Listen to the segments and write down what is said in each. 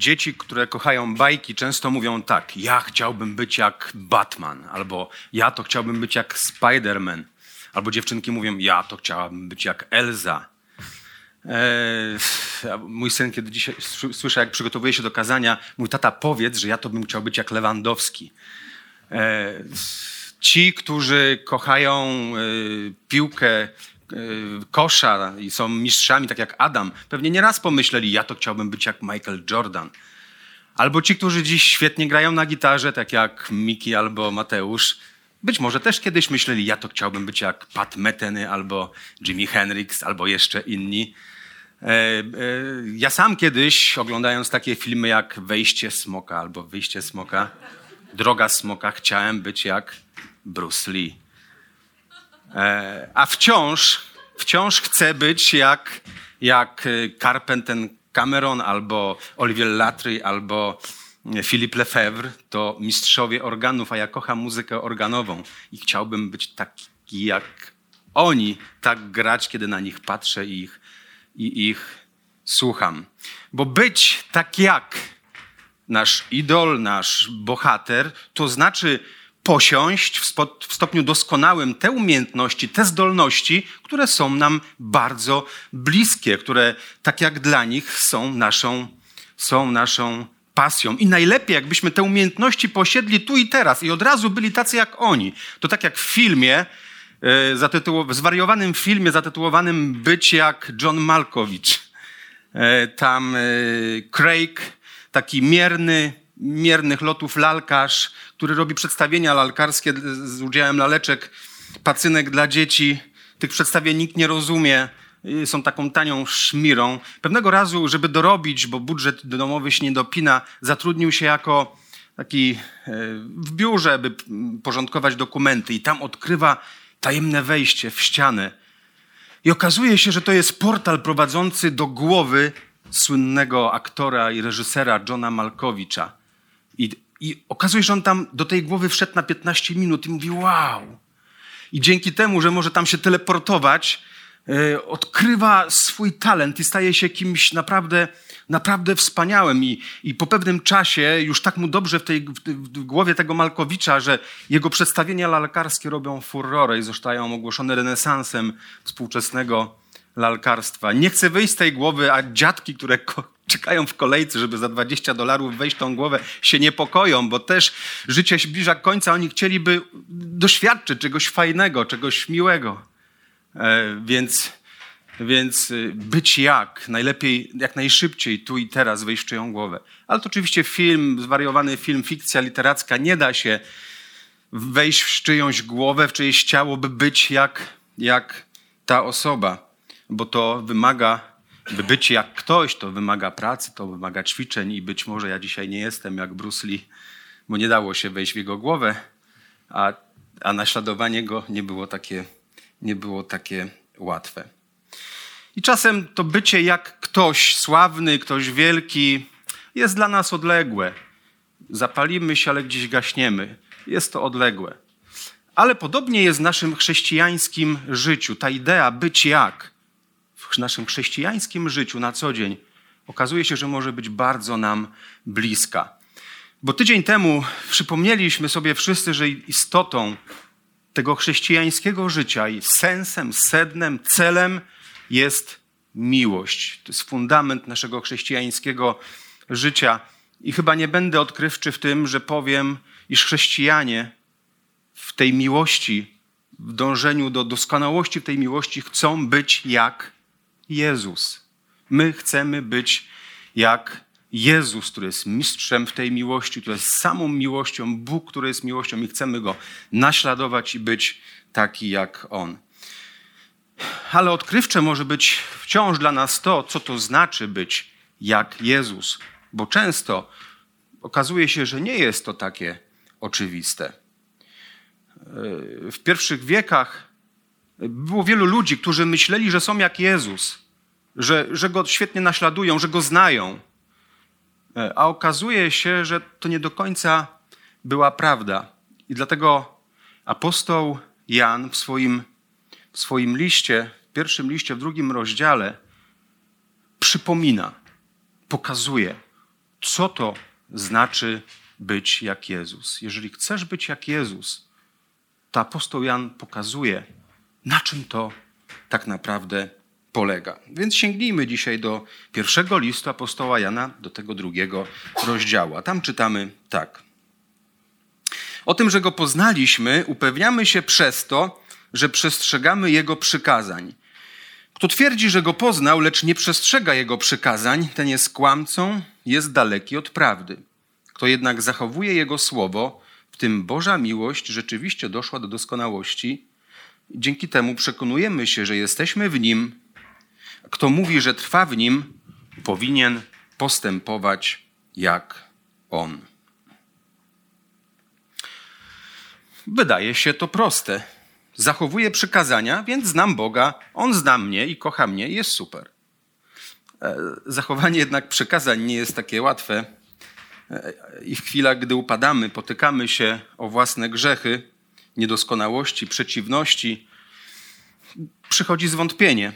Dzieci, które kochają bajki, często mówią tak: Ja chciałbym być jak Batman, albo ja to chciałbym być jak Spider-Man, albo dziewczynki mówią: Ja to chciałabym być jak Elza. Eee, mój syn, kiedy dzisiaj słyszę, jak przygotowuje się do kazania, mój tata powiedz, że ja to bym chciał być jak Lewandowski. Eee, ci, którzy kochają y, piłkę, kosza i są mistrzami, tak jak Adam, pewnie nieraz pomyśleli, ja to chciałbym być jak Michael Jordan. Albo ci, którzy dziś świetnie grają na gitarze, tak jak Miki albo Mateusz, być może też kiedyś myśleli, ja to chciałbym być jak Pat Metheny albo Jimi Hendrix albo jeszcze inni. E, e, ja sam kiedyś, oglądając takie filmy jak Wejście Smoka albo Wyjście Smoka, Droga Smoka, chciałem być jak Bruce Lee. E, a wciąż, wciąż chcę być jak, jak Carpenter Cameron albo Olivier Latry albo Philippe Lefebvre to mistrzowie organów, a ja kocham muzykę organową i chciałbym być taki jak oni, tak grać, kiedy na nich patrzę i ich, i ich słucham. Bo być tak jak nasz idol, nasz bohater, to znaczy posiąść w, stopniu doskonałym te umiejętności, te zdolności, które są nam bardzo bliskie, które tak jak dla nich są naszą, są naszą pasją. I najlepiej, jakbyśmy te umiejętności posiedli tu i teraz i od razu byli tacy jak oni. To tak jak w filmie, e, zwariowanym filmie zatytułowanym Być jak John Malkowicz. E, tam e, Craig, taki mierny, miernych lotów lalkarz, który robi przedstawienia lalkarskie z udziałem laleczek, pacynek dla dzieci. Tych przedstawień nikt nie rozumie. Y, są taką tanią szmirą. Pewnego razu, żeby dorobić, bo budżet domowy się nie dopina, zatrudnił się jako taki e, w biurze, by porządkować dokumenty i tam odkrywa tajemne wejście w ścianę. I okazuje się, że to jest portal prowadzący do głowy słynnego aktora i reżysera Johna Malkowicza. I, I okazuje się, że on tam do tej głowy wszedł na 15 minut i mówi: Wow! I dzięki temu, że może tam się teleportować, E, odkrywa swój talent i staje się kimś naprawdę, naprawdę wspaniałym. I, I po pewnym czasie już tak mu dobrze w, tej, w głowie tego Malkowicza, że jego przedstawienia lalkarskie robią furorę i zostają ogłoszone renesansem współczesnego lalkarstwa. Nie chce wyjść z tej głowy, a dziadki, które czekają w kolejce, żeby za 20 dolarów wejść tą głowę, się niepokoją, bo też życie się zbliża końca. Oni chcieliby doświadczyć czegoś fajnego, czegoś miłego. E, więc, więc y, być jak, najlepiej, jak najszybciej, tu i teraz wejść w czyją głowę. Ale to oczywiście film, zwariowany film, fikcja literacka, nie da się wejść w czyjąś głowę, w czyjeś ciało, by być jak, jak ta osoba, bo to wymaga, by być jak ktoś, to wymaga pracy, to wymaga ćwiczeń i być może ja dzisiaj nie jestem jak Bruce Lee, bo nie dało się wejść w jego głowę, a, a naśladowanie go nie było takie nie było takie łatwe. I czasem to bycie jak ktoś sławny, ktoś wielki jest dla nas odległe. Zapalimy się, ale gdzieś gaśniemy. Jest to odległe. Ale podobnie jest w naszym chrześcijańskim życiu. Ta idea być jak naszym chrześcijańskim życiu na co dzień okazuje się, że może być bardzo nam bliska. Bo tydzień temu przypomnieliśmy sobie wszyscy, że istotą tego chrześcijańskiego życia i sensem, sednem, celem jest miłość. To jest fundament naszego chrześcijańskiego życia. I chyba nie będę odkrywczy w tym, że powiem, iż chrześcijanie w tej miłości, w dążeniu do doskonałości w tej miłości chcą być jak Jezus. My chcemy być jak Jezus, który jest mistrzem w tej miłości, który jest samą miłością, Bóg, który jest miłością i chcemy Go naśladować i być taki jak On. Ale odkrywcze może być wciąż dla nas to, co to znaczy być jak Jezus, bo często okazuje się, że nie jest to takie oczywiste. W pierwszych wiekach było wielu ludzi, którzy myśleli, że są jak Jezus, że, że go świetnie naśladują, że go znają. A okazuje się, że to nie do końca była prawda. I dlatego apostoł Jan w swoim, w swoim liście, w pierwszym liście, w drugim rozdziale, przypomina, pokazuje, co to znaczy być jak Jezus. Jeżeli chcesz być jak Jezus, to apostoł Jan pokazuje, na czym to tak naprawdę polega. Więc sięgnijmy dzisiaj do pierwszego listu apostoła Jana, do tego drugiego rozdziału. Tam czytamy tak. O tym, że go poznaliśmy, upewniamy się przez to, że przestrzegamy jego przykazań. Kto twierdzi, że go poznał, lecz nie przestrzega jego przykazań, ten jest kłamcą, jest daleki od prawdy. Kto jednak zachowuje jego słowo, w tym Boża miłość rzeczywiście doszła do doskonałości, dzięki temu przekonujemy się, że jesteśmy w nim. Kto mówi, że trwa w nim, powinien postępować jak on. Wydaje się to proste. Zachowuję przykazania, więc znam Boga, On zna mnie i kocha mnie jest super. E, zachowanie jednak przykazań nie jest takie łatwe. E, I w chwilach, gdy upadamy, potykamy się o własne grzechy, niedoskonałości, przeciwności, przychodzi zwątpienie.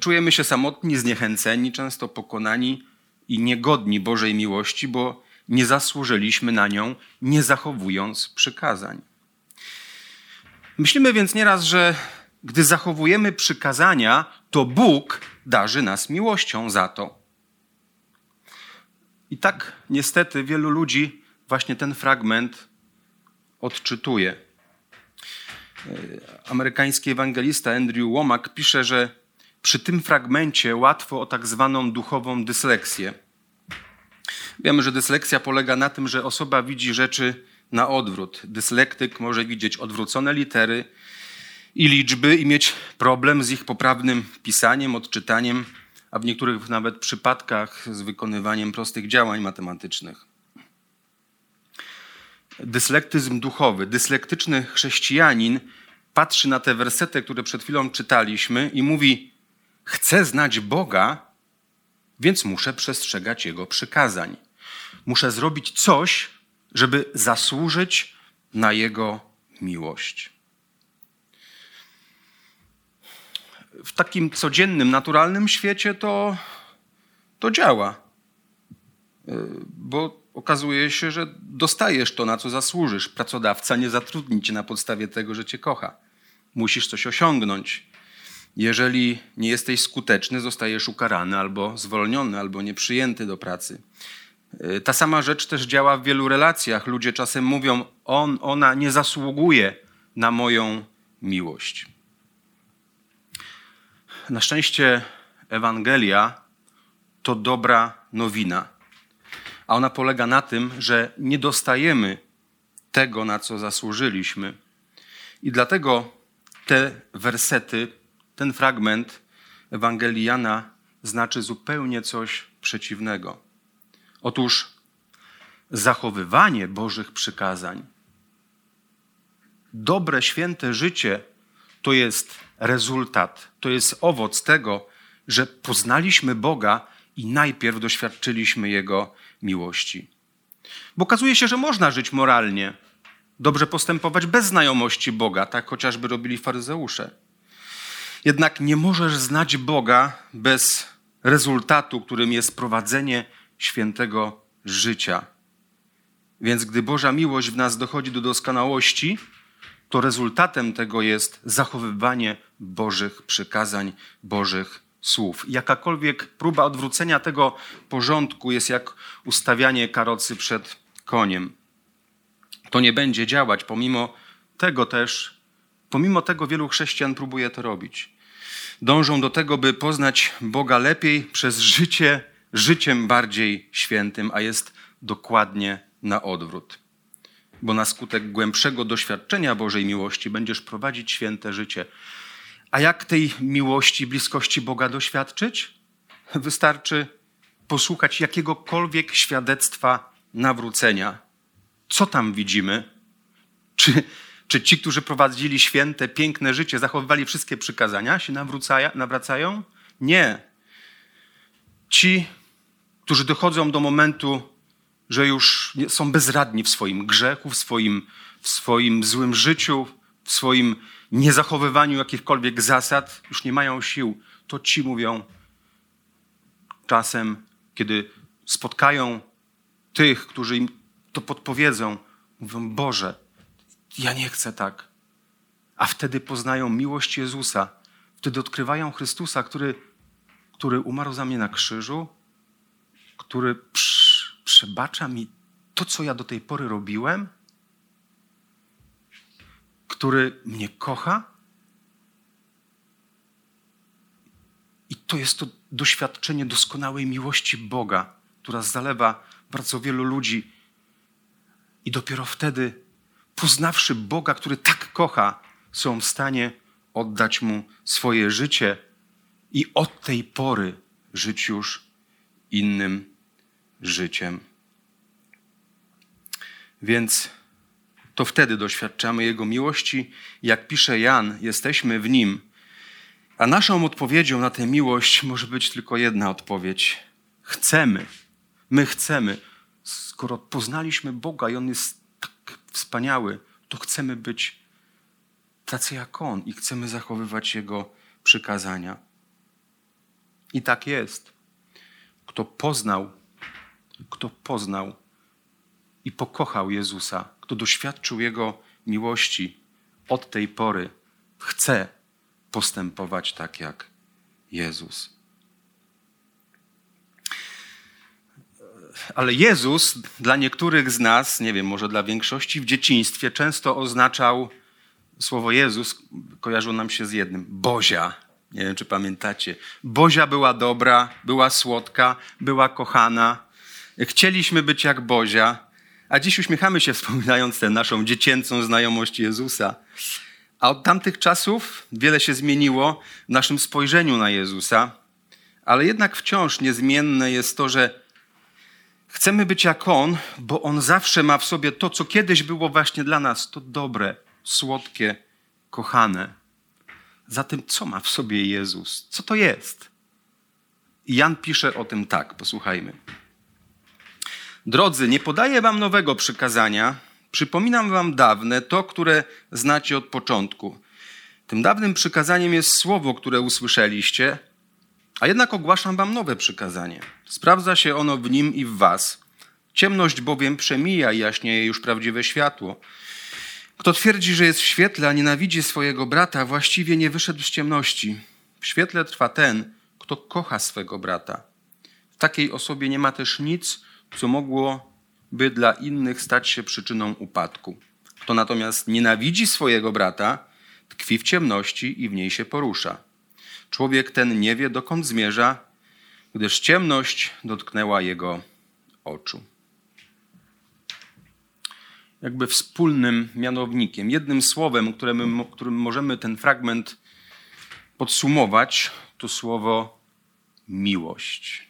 Czujemy się samotni, zniechęceni, często pokonani i niegodni Bożej miłości, bo nie zasłużyliśmy na nią, nie zachowując przykazań. Myślimy więc nieraz, że gdy zachowujemy przykazania, to Bóg darzy nas miłością za to. I tak niestety wielu ludzi właśnie ten fragment odczytuje. Amerykański ewangelista Andrew Womack pisze, że przy tym fragmencie łatwo o tak zwaną duchową dysleksję. Wiemy, że dysleksja polega na tym, że osoba widzi rzeczy na odwrót. Dyslektyk może widzieć odwrócone litery i liczby i mieć problem z ich poprawnym pisaniem, odczytaniem, a w niektórych nawet przypadkach z wykonywaniem prostych działań matematycznych. Dyslektyzm duchowy. Dyslektyczny chrześcijanin patrzy na te wersety, które przed chwilą czytaliśmy i mówi: Chcę znać Boga, więc muszę przestrzegać Jego przykazań. Muszę zrobić coś, żeby zasłużyć na Jego miłość. W takim codziennym, naturalnym świecie to, to działa, bo okazuje się, że dostajesz to, na co zasłużysz. Pracodawca nie zatrudni cię na podstawie tego, że cię kocha. Musisz coś osiągnąć. Jeżeli nie jesteś skuteczny, zostajesz ukarany albo zwolniony, albo nieprzyjęty do pracy. Y, ta sama rzecz też działa w wielu relacjach. Ludzie czasem mówią, on, ona nie zasługuje na moją miłość. Na szczęście Ewangelia to dobra nowina. A ona polega na tym, że nie dostajemy tego, na co zasłużyliśmy. I dlatego te wersety, ten fragment Ewangelii Jana znaczy zupełnie coś przeciwnego. Otóż zachowywanie Bożych przykazań, dobre, święte życie to jest rezultat, to jest owoc tego, że poznaliśmy Boga i najpierw doświadczyliśmy Jego miłości. Bo okazuje się, że można żyć moralnie, dobrze postępować bez znajomości Boga, tak chociażby robili faryzeusze. Jednak nie możesz znać Boga bez rezultatu, którym jest prowadzenie świętego życia. Więc gdy Boża miłość w nas dochodzi do doskonałości, to rezultatem tego jest zachowywanie Bożych przykazań, Bożych słów. Jakakolwiek próba odwrócenia tego porządku jest jak ustawianie karocy przed koniem. To nie będzie działać, pomimo tego też, pomimo tego wielu chrześcijan próbuje to robić. Dążą do tego, by poznać Boga lepiej przez życie życiem bardziej świętym, a jest dokładnie na odwrót. Bo na skutek głębszego doświadczenia Bożej miłości będziesz prowadzić święte życie. A jak tej miłości, bliskości Boga doświadczyć? Wystarczy posłuchać jakiegokolwiek świadectwa nawrócenia. Co tam widzimy? Czy, czy ci, którzy prowadzili święte, piękne życie, zachowywali wszystkie przykazania, się nawracają? Nie. Ci, którzy dochodzą do momentu, że już są bezradni w swoim grzechu, w swoim, w swoim złym życiu, w swoim niezachowywaniu jakichkolwiek zasad, już nie mają sił, to ci mówią czasem, kiedy spotkają tych, którzy im to podpowiedzą, mówią: Boże, ja nie chcę tak. A wtedy poznają miłość Jezusa. Wtedy odkrywają Chrystusa, który, który umarł za mnie na krzyżu, który przebacza mi to, co ja do tej pory robiłem, który mnie kocha. I to jest to doświadczenie doskonałej miłości Boga, która zalewa bardzo wielu ludzi. I dopiero wtedy, poznawszy Boga, który tak kocha, są w stanie oddać mu swoje życie i od tej pory żyć już innym życiem. Więc to wtedy doświadczamy Jego miłości. Jak pisze Jan, jesteśmy w Nim. A naszą odpowiedzią na tę miłość może być tylko jedna odpowiedź. Chcemy. My chcemy. Skoro poznaliśmy Boga i On jest tak wspaniały, to chcemy być tacy jak On i chcemy zachowywać Jego przykazania. I tak jest. Kto poznał, kto poznał i pokochał Jezusa, kto doświadczył Jego miłości od tej pory, chce postępować tak jak Jezus. Ale Jezus dla niektórych z nas, nie wiem, może dla większości, w dzieciństwie często oznaczał słowo Jezus, kojarzyło nam się z jednym Bozia. Nie wiem, czy pamiętacie. Bozia była dobra, była słodka, była kochana. Chcieliśmy być jak Bozia, a dziś uśmiechamy się, wspominając tę naszą dziecięcą znajomość Jezusa. A od tamtych czasów wiele się zmieniło w naszym spojrzeniu na Jezusa, ale jednak wciąż niezmienne jest to, że chcemy być jak On, bo On zawsze ma w sobie to, co kiedyś było właśnie dla nas, to dobre, słodkie, kochane. Zatem, co ma w sobie Jezus? Co to jest? Jan pisze o tym tak, posłuchajmy. Drodzy, nie podaję wam nowego przykazania, przypominam wam dawne, to, które znacie od początku. Tym dawnym przykazaniem jest słowo, które usłyszeliście, a jednak ogłaszam wam nowe przykazanie. Sprawdza się ono w nim i w was. Ciemność bowiem przemija i jaśnieje już prawdziwe światło. Kto twierdzi, że jest w świetle, a nienawidzi swojego brata, właściwie nie wyszedł z ciemności. W świetle trwa ten, kto kocha swego brata. W takiej osobie nie ma też nic, co mogłoby dla innych stać się przyczyną upadku. Kto natomiast nienawidzi swojego brata, tkwi w ciemności i w niej się porusza. Człowiek ten nie wie, dokąd zmierza, gdyż ciemność dotknęła jego oczu. Jakby wspólnym mianownikiem, jednym słowem, którym, którym możemy ten fragment podsumować, to słowo miłość.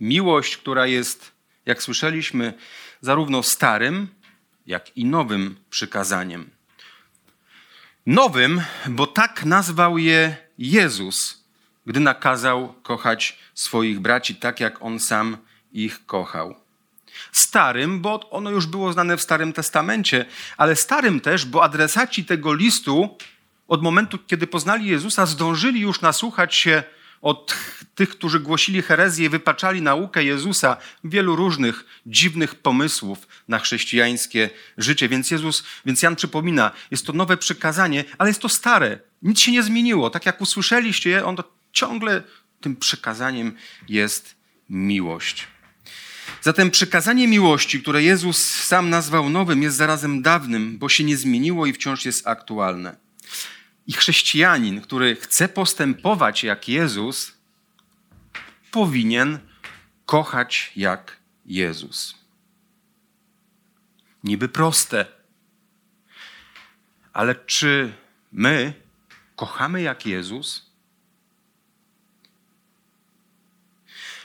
Miłość, która jest, jak słyszeliśmy, zarówno starym, jak i nowym przykazaniem. Nowym, bo tak nazwał je Jezus, gdy nakazał kochać swoich braci tak, jak on sam ich kochał. Starym, bo ono już było znane w Starym Testamencie, ale starym też, bo adresaci tego listu od momentu, kiedy poznali Jezusa, zdążyli już nasłuchać się od tych, którzy głosili herezję i wypaczali naukę Jezusa, wielu różnych dziwnych pomysłów na chrześcijańskie życie. Więc Jezus, więc Jan przypomina, jest to nowe przykazanie, ale jest to stare. Nic się nie zmieniło. Tak jak usłyszeliście je, on to ciągle tym przykazaniem jest miłość. Zatem przykazanie miłości, które Jezus sam nazwał nowym, jest zarazem dawnym, bo się nie zmieniło i wciąż jest aktualne. I chrześcijanin, który chce postępować jak Jezus, powinien kochać jak Jezus. Niby proste, ale czy my kochamy jak Jezus?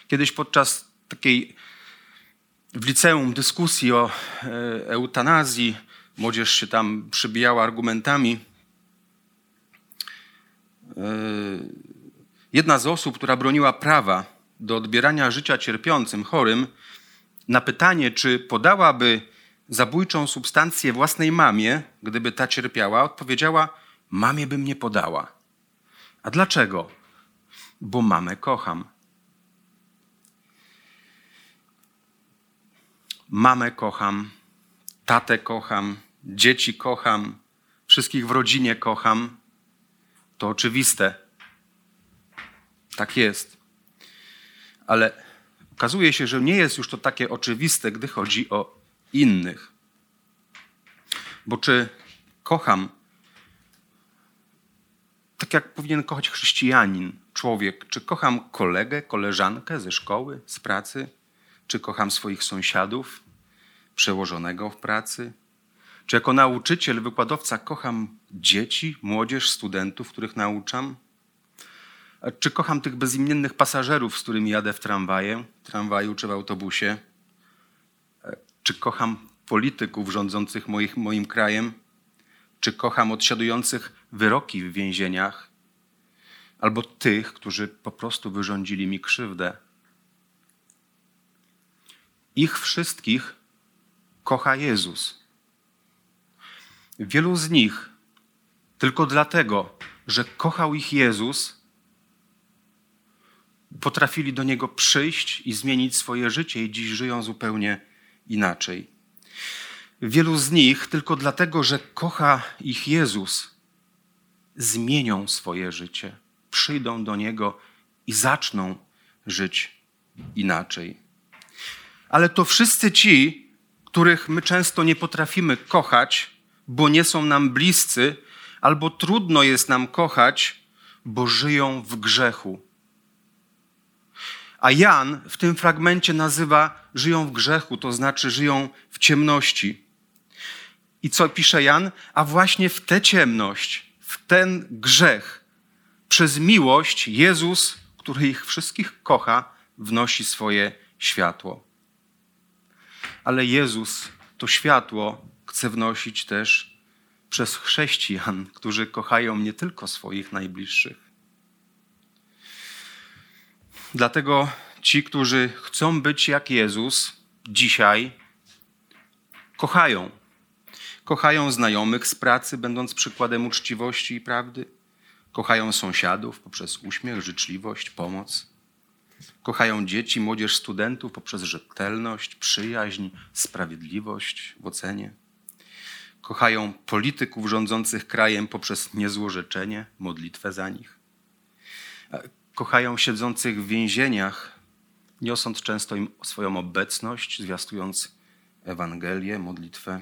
Kiedyś podczas takiej w liceum dyskusji o e, eutanazji, młodzież się tam przybijała argumentami. E, jedna z osób, która broniła prawa do odbierania życia cierpiącym, chorym, na pytanie, czy podałaby zabójczą substancję własnej mamie, gdyby ta cierpiała, odpowiedziała: Mamie bym nie podała. A dlaczego? Bo mamę kocham. Mamę kocham, tatę kocham, dzieci kocham, wszystkich w rodzinie kocham. To oczywiste. Tak jest. Ale okazuje się, że nie jest już to takie oczywiste, gdy chodzi o innych. Bo czy kocham tak jak powinien kochać chrześcijanin, człowiek, czy kocham kolegę, koleżankę ze szkoły, z pracy, czy kocham swoich sąsiadów, przełożonego w pracy, czy jako nauczyciel, wykładowca kocham dzieci, młodzież, studentów, których nauczam? Czy kocham tych bezimiennych pasażerów, z którymi jadę w tramwaje, tramwaju czy w autobusie? Czy kocham polityków rządzących moich, moim krajem? Czy kocham odsiadujących wyroki w więzieniach? Albo tych, którzy po prostu wyrządzili mi krzywdę? Ich wszystkich kocha Jezus. Wielu z nich tylko dlatego, że kochał ich Jezus, potrafili do Niego przyjść i zmienić swoje życie i dziś żyją zupełnie inaczej. Wielu z nich tylko dlatego, że kocha ich Jezus, zmienią swoje życie, przyjdą do Niego i zaczną żyć inaczej. Ale to wszyscy ci, których my często nie potrafimy kochać, bo nie są nam bliscy, albo trudno jest nam kochać, bo żyją w grzechu. A Jan w tym fragmencie nazywa żyją w grzechu, to znaczy żyją w ciemności. I co pisze Jan? A właśnie w tę ciemność, w ten grzech, przez miłość Jezus, który ich wszystkich kocha, wnosi swoje światło. Ale Jezus to światło chce wnosić też przez chrześcijan, którzy kochają nie tylko swoich najbliższych. Dlatego ci, którzy chcą być jak Jezus, dzisiaj kochają Kochają znajomych z pracy, będąc przykładem uczciwości i prawdy. Kochają sąsiadów poprzez uśmiech, życzliwość, pomoc. Kochają dzieci, młodzież, studentów poprzez rzetelność, przyjaźń, sprawiedliwość w ocenie. Kochają polityków rządzących krajem poprzez niezłorzeczenie, modlitwę za nich. Kochają siedzących w więzieniach, niosąc często im swoją obecność, zwiastując Ewangelię, modlitwę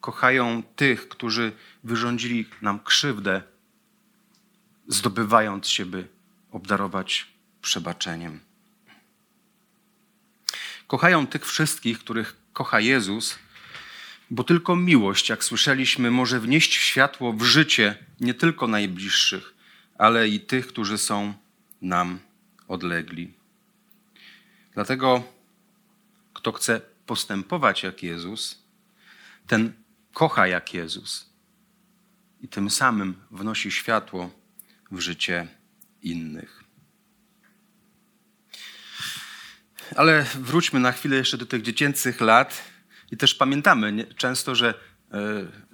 kochają tych, którzy wyrządzili nam krzywdę, zdobywając się, by obdarować przebaczeniem. Kochają tych wszystkich, których kocha Jezus, bo tylko miłość, jak słyszeliśmy, może wnieść światło w życie nie tylko najbliższych, ale i tych, którzy są nam odlegli. Dlatego, kto chce postępować jak Jezus, ten kocha jak Jezus i tym samym wnosi światło w życie innych. Ale wróćmy na chwilę jeszcze do tych dziecięcych lat i też pamiętamy często, że, e,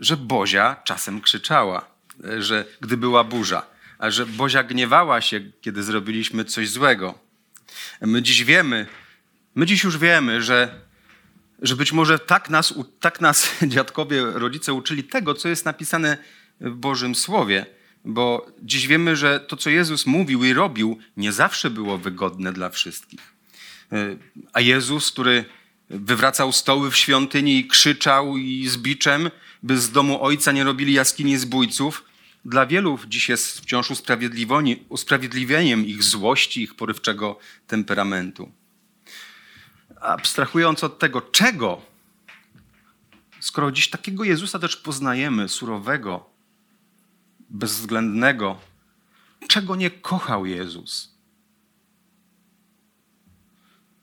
że Bozia czasem krzyczała, e, że gdy była burza, a że Bozia gniewała się, kiedy zrobiliśmy coś złego. My dziś wiemy, my dziś już wiemy, że że być może tak nas, tak nas dziadkowie, rodzice uczyli tego, co jest napisane w Bożym Słowie. Bo dziś wiemy, że to, co Jezus mówił i robił, nie zawsze było wygodne dla wszystkich. E, a Jezus, który wywracał stoły w świątyni i krzyczał i z biczem, by z domu ojca nie robili jaskini zbójców, dla wielu dziś jest wciąż usprawiedliwieniem ich złości, ich porywczego temperamentu. Abstrahując od tego, czego, skoro dziś takiego Jezusa też poznajemy, surowego, bezwzględnego, czego nie kochał Jezus?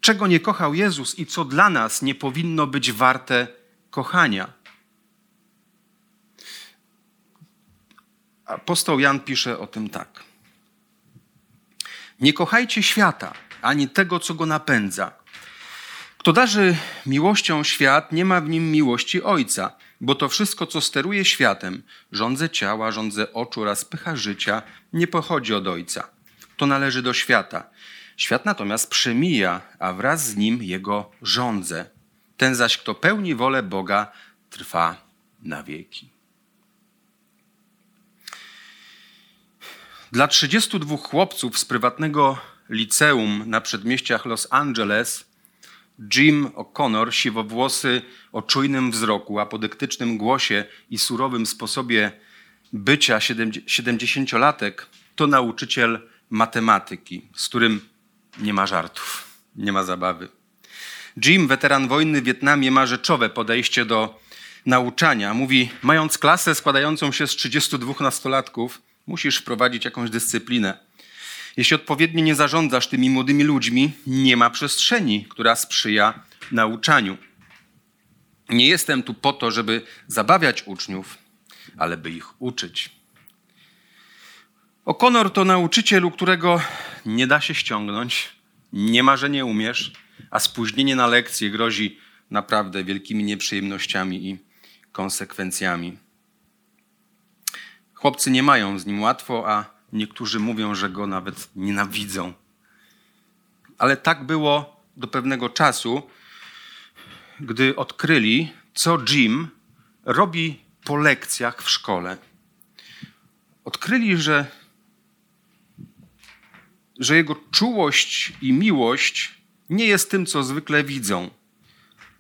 Czego nie kochał Jezus i co dla nas nie powinno być warte kochania? Apostoł Jan pisze o tym tak. Nie kochajcie świata, ani tego, co go napędza. Kto darzy miłością świat, nie ma w nim miłości Ojca, bo to wszystko, co steruje światem, rządze ciała, rządze oczu oraz pycha życia, nie pochodzi od Ojca. To należy do świata. Świat natomiast przemija, a wraz z nim jego rządze. Ten zaś, kto pełni wolę Boga, trwa na wieki. Dla 32 chłopców z prywatnego liceum na przedmieściach Los Angeles Jim O'Connor, siwowłosy o czujnym wzroku, apodyktycznym głosie i surowym sposobie bycia 70-latek, to nauczyciel matematyki, z którym nie ma żartów, nie ma zabawy. Jim, weteran wojny w Wietnamie, ma rzeczowe podejście do nauczania. Mówi, mając klasę składającą się z 32 nastolatków, musisz wprowadzić jakąś dyscyplinę. Jeśli odpowiednio nie zarządzasz tymi młodymi ludźmi, nie ma przestrzeni, która sprzyja nauczaniu. Nie jestem tu po to, żeby zabawiać uczniów, ale by ich uczyć. O'Connor to nauczyciel, u którego nie da się ściągnąć, nie ma, że nie umiesz, a spóźnienie na lekcję grozi naprawdę wielkimi nieprzyjemnościami i konsekwencjami. Chłopcy nie mają z nim łatwo, a niektórzy mówią, że go nawet nienawidzą. Ale tak było do pewnego czasu, gdy odkryli, co Jim robi po lekcjach w szkole. Odkryli, że, że jego czułość i miłość nie jest tym, co zwykle widzą.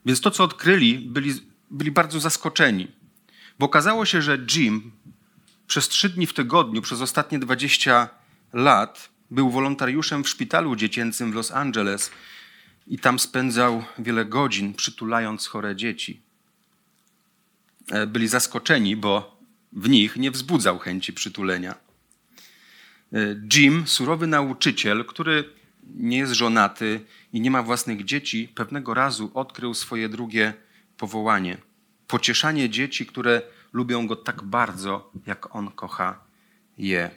Więc to, co odkryli, byli, byli bardzo zaskoczeni. Bo okazało się, że Jim przez trzy dni w tygodniu, przez ostatnie 20 lat, był wolontariuszem w szpitalu dziecięcym w Los Angeles i tam spędzał wiele godzin, przytulając chore dzieci. E, byli zaskoczeni, bo w nich nie wzbudzał chęci przytulenia. E, Jim, surowy nauczyciel, który nie jest żonaty i nie ma własnych dzieci, pewnego razu odkrył swoje drugie powołanie. Pocieszanie dzieci, które lubią go tak bardzo, jak on kocha je.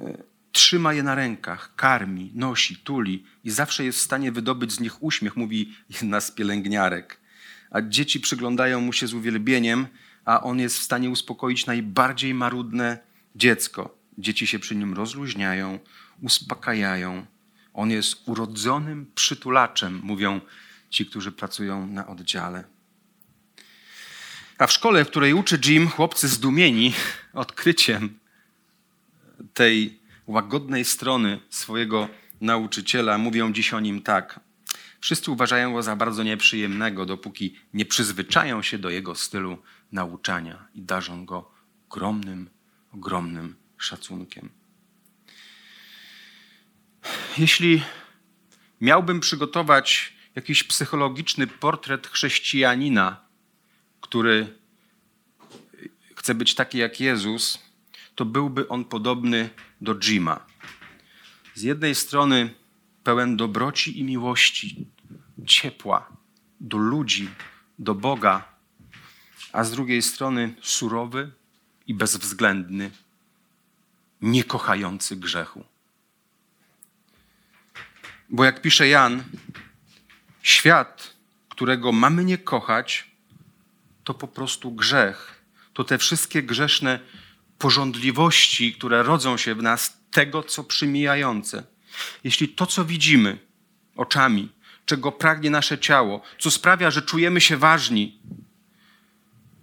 E, trzyma je na rękach, karmi, nosi, tuli i zawsze jest w stanie wydobyć z nich uśmiech, mówi jedna z pielęgniarek. A dzieci przyglądają mu się z uwielbieniem, a on jest w stanie uspokoić najbardziej marudne dziecko. Dzieci się przy nim rozluźniają, uspokajają. On jest urodzonym przytulaczem, mówią ci, którzy pracują na oddziale. A w szkole, w której uczy Jim, chłopcy zdumieni odkryciem tej łagodnej strony swojego nauczyciela, mówią dziś o nim tak. Wszyscy uważają go za bardzo nieprzyjemnego, dopóki nie przyzwyczają się do jego stylu nauczania i darzą go ogromnym, ogromnym szacunkiem. Jeśli miałbym przygotować jakiś psychologiczny portret chrześcijanina, który chce być taki jak Jezus, to byłby on podobny do Jima. Z jednej strony pełen dobroci i miłości, ciepła do ludzi, do Boga, a z drugiej strony surowy i bezwzględny, niekochający grzechu. Bo jak pisze Jan, świat, którego mamy nie kochać, to po prostu grzech. To te wszystkie grzeszne porządliwości, które rodzą się w nas, tego, co przymijające. Jeśli to, co widzimy oczami, czego pragnie nasze ciało, co sprawia, że czujemy się ważni,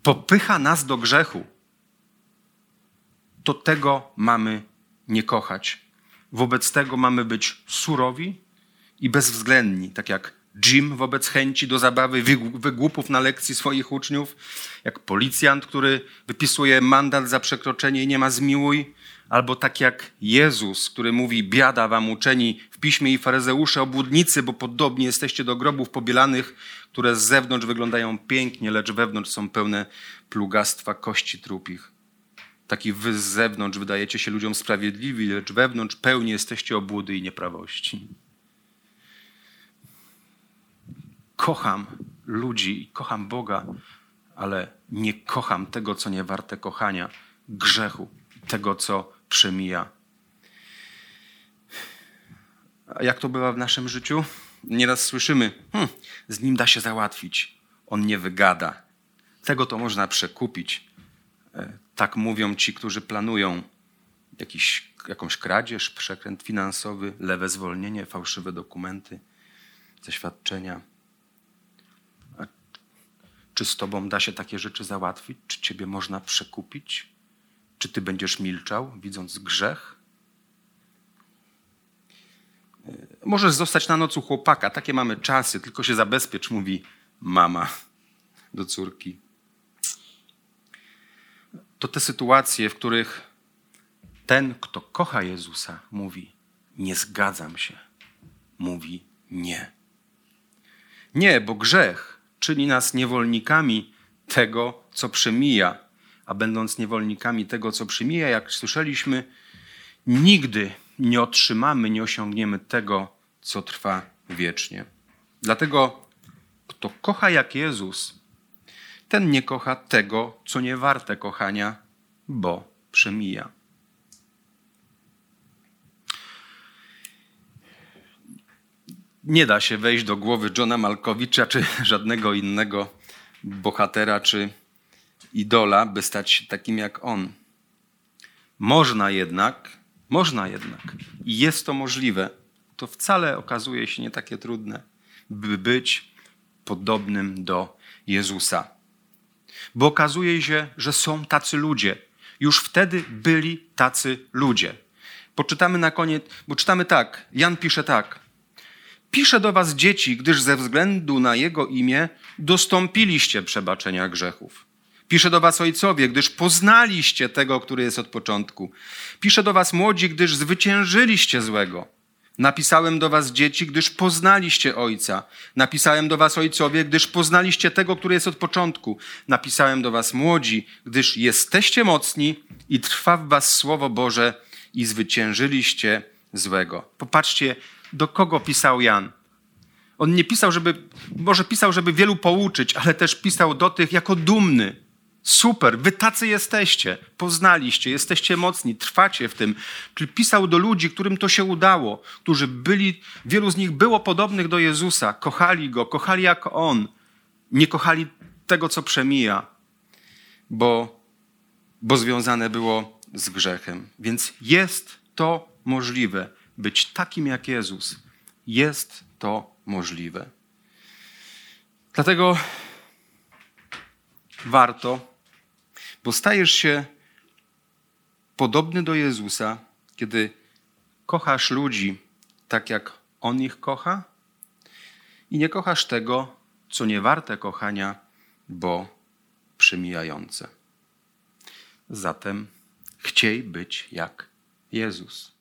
popycha nas do grzechu, to tego mamy nie kochać. Wobec tego mamy być surowi i bezwzględni, tak jak Jim wobec chęci do zabawy, wygłupów na lekcji swoich uczniów, jak policjant, który wypisuje mandat za przekroczenie i nie ma zmiłuj, albo tak jak Jezus, który mówi: Biada wam uczeni w piśmie i faryzeusze, obłudnicy, bo podobnie jesteście do grobów pobielanych, które z zewnątrz wyglądają pięknie, lecz wewnątrz są pełne plugastwa kości trupich. Taki wy z zewnątrz wydajecie się ludziom sprawiedliwi, lecz wewnątrz pełni jesteście obłudy i nieprawości. Kocham ludzi, kocham Boga, ale nie kocham tego, co nie warte kochania, grzechu, tego, co przemija. A jak to bywa w naszym życiu? Nieraz słyszymy, hm, z nim da się załatwić, on nie wygada. Tego to można przekupić. Tak mówią ci, którzy planują jakiś, jakąś kradzież, przekręt finansowy, lewe zwolnienie, fałszywe dokumenty, zaświadczenia. A czy z tobą da się takie rzeczy załatwić? Czy ciebie można przekupić? Czy ty będziesz milczał, widząc grzech? E, możesz zostać na noc u chłopaka, takie mamy czasy, tylko się zabezpiecz, mówi mama do córki to te sytuacje, w których ten, kto kocha Jezusa, mówi: Nie zgadzam się. Mówi: Nie. Nie, bo grzech czyni nas niewolnikami tego, co przemija. A będąc niewolnikami tego, co przemija, jak słyszeliśmy, nigdy nie otrzymamy, nie osiągniemy tego, co trwa wiecznie. Dlatego, kto kocha jak Jezus, ten nie kocha tego, co nie warte kochania, bo przemija. Nie da się wejść do głowy Johna Malkowicza czy żadnego innego bohatera czy idola, by stać się takim jak on. Można jednak, można jednak, i jest to możliwe, to wcale okazuje się nie takie trudne, by być podobnym do Jezusa bo okazuje się, że są tacy ludzie. Już wtedy byli tacy ludzie. Poczytamy na koniec, bo czytamy tak, Jan pisze tak. Piszę do was dzieci, gdyż ze względu na Jego imię dostąpiliście przebaczenia grzechów. Piszę do was ojcowie, gdyż poznaliście tego, który jest od początku. Piszę do was młodzi, gdyż zwyciężyliście złego. Napisałem do was dzieci, gdyż poznaliście Ojca. Napisałem do was ojcowie, gdyż poznaliście tego, który jest od początku. Napisałem do was młodzi, gdyż jesteście mocni i trwa w was Słowo Boże i zwyciężyliście złego. Popatrzcie, do kogo pisał Jan. On nie pisał, żeby, może pisał, żeby wielu pouczyć, ale też pisał do tych jako dumny, Super, wy tacy jesteście, poznaliście, jesteście mocni, trwacie w tym. Czyli pisał do ludzi, którym to się udało, którzy byli, wielu z nich było podobnych do Jezusa, kochali go, kochali jak on, nie kochali tego, co przemija, bo, bo związane było z grzechem. Więc jest to możliwe, być takim jak Jezus. Jest to możliwe. Dlatego warto bo stajesz się podobny do Jezusa, kiedy kochasz ludzi tak, jak On ich kocha i nie kochasz tego, co nie warte kochania, bo przemijające. Zatem chciej być jak Jezus.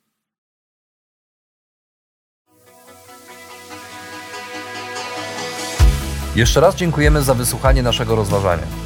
Jeszcze raz dziękujemy za wysłuchanie naszego rozważania.